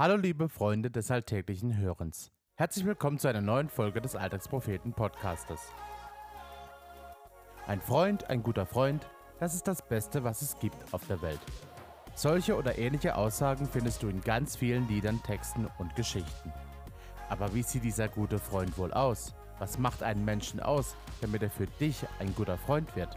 Hallo liebe Freunde des alltäglichen Hörens. Herzlich willkommen zu einer neuen Folge des Alltagspropheten Podcastes. Ein Freund, ein guter Freund, das ist das Beste, was es gibt auf der Welt. Solche oder ähnliche Aussagen findest du in ganz vielen Liedern, Texten und Geschichten. Aber wie sieht dieser gute Freund wohl aus? Was macht einen Menschen aus, damit er für dich ein guter Freund wird?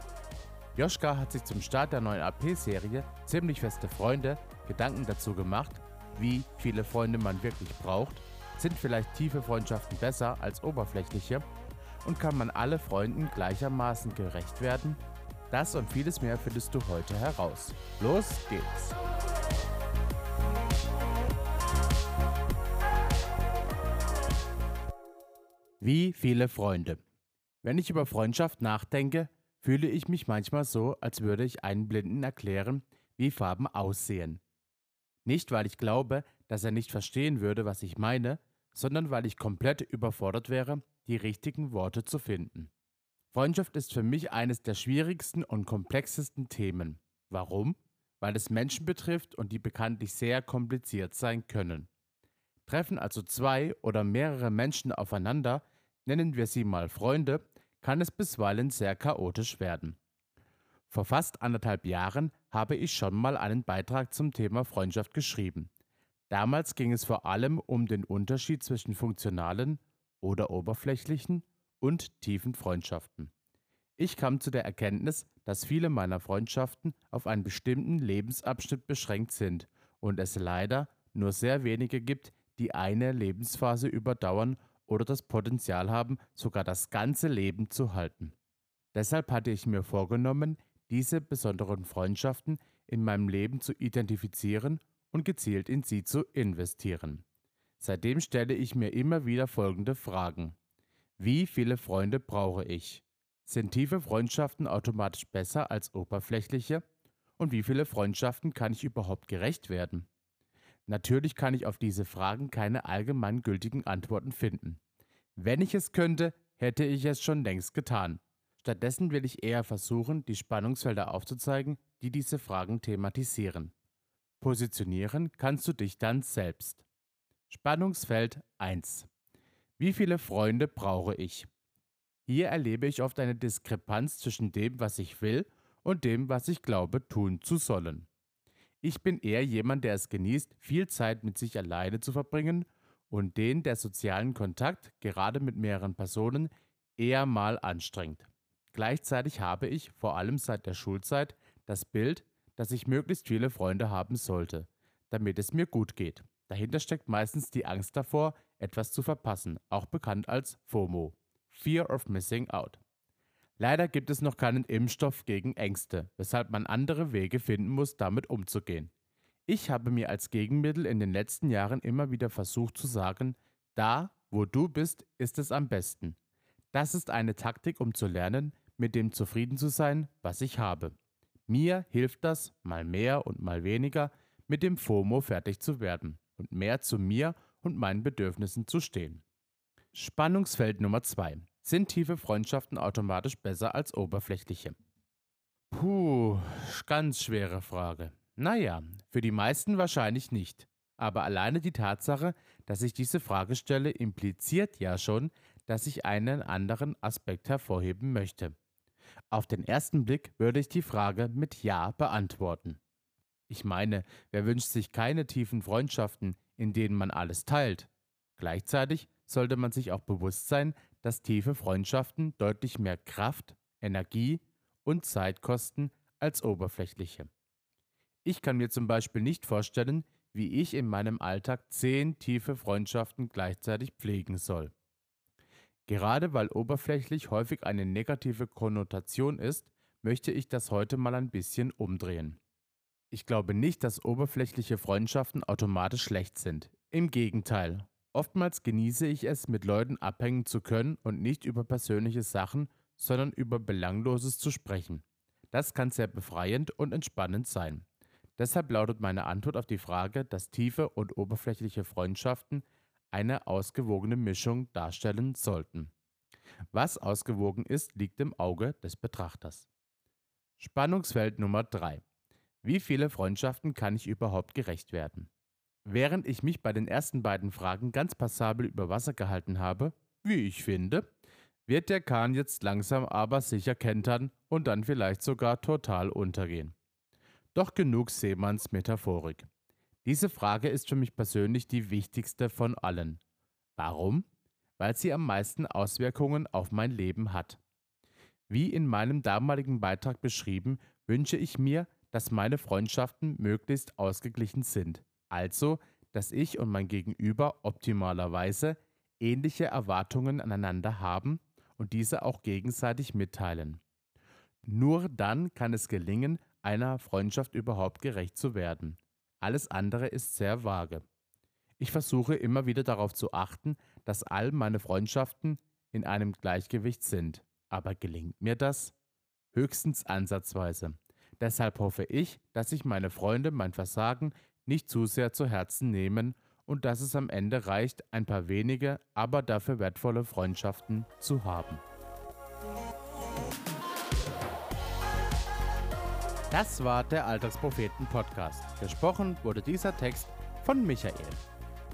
Joschka hat sich zum Start der neuen AP-Serie Ziemlich feste Freunde Gedanken dazu gemacht, wie viele Freunde man wirklich braucht, sind vielleicht tiefe Freundschaften besser als oberflächliche und kann man alle Freunden gleichermaßen gerecht werden? Das und vieles mehr findest du heute heraus. Los geht's! Wie viele Freunde? Wenn ich über Freundschaft nachdenke, fühle ich mich manchmal so, als würde ich einen Blinden erklären, wie Farben aussehen. Nicht, weil ich glaube, dass er nicht verstehen würde, was ich meine, sondern weil ich komplett überfordert wäre, die richtigen Worte zu finden. Freundschaft ist für mich eines der schwierigsten und komplexesten Themen. Warum? Weil es Menschen betrifft und die bekanntlich sehr kompliziert sein können. Treffen also zwei oder mehrere Menschen aufeinander, nennen wir sie mal Freunde, kann es bisweilen sehr chaotisch werden. Vor fast anderthalb Jahren habe ich schon mal einen Beitrag zum Thema Freundschaft geschrieben. Damals ging es vor allem um den Unterschied zwischen funktionalen oder oberflächlichen und tiefen Freundschaften. Ich kam zu der Erkenntnis, dass viele meiner Freundschaften auf einen bestimmten Lebensabschnitt beschränkt sind und es leider nur sehr wenige gibt, die eine Lebensphase überdauern oder das Potenzial haben, sogar das ganze Leben zu halten. Deshalb hatte ich mir vorgenommen, diese besonderen Freundschaften in meinem Leben zu identifizieren und gezielt in sie zu investieren. Seitdem stelle ich mir immer wieder folgende Fragen. Wie viele Freunde brauche ich? Sind tiefe Freundschaften automatisch besser als oberflächliche? Und wie viele Freundschaften kann ich überhaupt gerecht werden? Natürlich kann ich auf diese Fragen keine allgemeingültigen Antworten finden. Wenn ich es könnte, hätte ich es schon längst getan. Stattdessen will ich eher versuchen, die Spannungsfelder aufzuzeigen, die diese Fragen thematisieren. Positionieren kannst du dich dann selbst. Spannungsfeld 1. Wie viele Freunde brauche ich? Hier erlebe ich oft eine Diskrepanz zwischen dem, was ich will und dem, was ich glaube tun zu sollen. Ich bin eher jemand, der es genießt, viel Zeit mit sich alleine zu verbringen und den der sozialen Kontakt, gerade mit mehreren Personen, eher mal anstrengt. Gleichzeitig habe ich, vor allem seit der Schulzeit, das Bild, dass ich möglichst viele Freunde haben sollte, damit es mir gut geht. Dahinter steckt meistens die Angst davor, etwas zu verpassen, auch bekannt als FOMO, Fear of Missing Out. Leider gibt es noch keinen Impfstoff gegen Ängste, weshalb man andere Wege finden muss, damit umzugehen. Ich habe mir als Gegenmittel in den letzten Jahren immer wieder versucht zu sagen, da, wo du bist, ist es am besten. Das ist eine Taktik, um zu lernen, mit dem zufrieden zu sein, was ich habe. Mir hilft das, mal mehr und mal weniger, mit dem FOMO fertig zu werden und mehr zu mir und meinen Bedürfnissen zu stehen. Spannungsfeld Nummer 2. Sind tiefe Freundschaften automatisch besser als oberflächliche? Puh, ganz schwere Frage. Naja, für die meisten wahrscheinlich nicht. Aber alleine die Tatsache, dass ich diese Frage stelle, impliziert ja schon, dass ich einen anderen Aspekt hervorheben möchte. Auf den ersten Blick würde ich die Frage mit Ja beantworten. Ich meine, wer wünscht sich keine tiefen Freundschaften, in denen man alles teilt? Gleichzeitig sollte man sich auch bewusst sein, dass tiefe Freundschaften deutlich mehr Kraft, Energie und Zeit kosten als oberflächliche. Ich kann mir zum Beispiel nicht vorstellen, wie ich in meinem Alltag zehn tiefe Freundschaften gleichzeitig pflegen soll. Gerade weil oberflächlich häufig eine negative Konnotation ist, möchte ich das heute mal ein bisschen umdrehen. Ich glaube nicht, dass oberflächliche Freundschaften automatisch schlecht sind. Im Gegenteil, Oftmals genieße ich es, mit Leuten abhängen zu können und nicht über persönliche Sachen, sondern über Belangloses zu sprechen. Das kann sehr befreiend und entspannend sein. Deshalb lautet meine Antwort auf die Frage, dass tiefe und oberflächliche Freundschaften eine ausgewogene Mischung darstellen sollten. Was ausgewogen ist, liegt im Auge des Betrachters. Spannungsfeld Nummer 3. Wie viele Freundschaften kann ich überhaupt gerecht werden? Während ich mich bei den ersten beiden Fragen ganz passabel über Wasser gehalten habe, wie ich finde, wird der Kahn jetzt langsam aber sicher kentern und dann vielleicht sogar total untergehen. Doch genug Seemanns Metaphorik. Diese Frage ist für mich persönlich die wichtigste von allen. Warum? Weil sie am meisten Auswirkungen auf mein Leben hat. Wie in meinem damaligen Beitrag beschrieben, wünsche ich mir, dass meine Freundschaften möglichst ausgeglichen sind. Also, dass ich und mein Gegenüber optimalerweise ähnliche Erwartungen aneinander haben und diese auch gegenseitig mitteilen. Nur dann kann es gelingen, einer Freundschaft überhaupt gerecht zu werden. Alles andere ist sehr vage. Ich versuche immer wieder darauf zu achten, dass all meine Freundschaften in einem Gleichgewicht sind. Aber gelingt mir das? Höchstens ansatzweise. Deshalb hoffe ich, dass sich meine Freunde mein Versagen nicht zu sehr zu Herzen nehmen und dass es am Ende reicht, ein paar wenige, aber dafür wertvolle Freundschaften zu haben. Das war der Alltagspropheten Podcast. Gesprochen wurde dieser Text von Michael.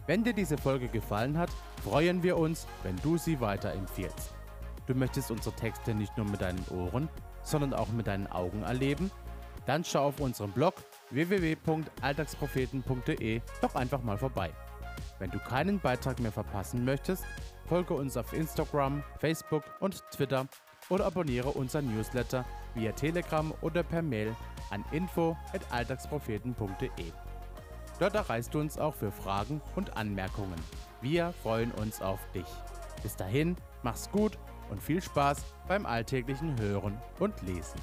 Wenn dir diese Folge gefallen hat, freuen wir uns, wenn du sie weiterempfiehlst. Du möchtest unsere Texte nicht nur mit deinen Ohren, sondern auch mit deinen Augen erleben? Dann schau auf unserem Blog www.alltagspropheten.de doch einfach mal vorbei. Wenn du keinen Beitrag mehr verpassen möchtest, folge uns auf Instagram, Facebook und Twitter oder abonniere unseren Newsletter via Telegram oder per Mail an info@alltagspropheten.de. Dort erreichst du uns auch für Fragen und Anmerkungen. Wir freuen uns auf dich. Bis dahin, mach's gut und viel Spaß beim alltäglichen Hören und Lesen.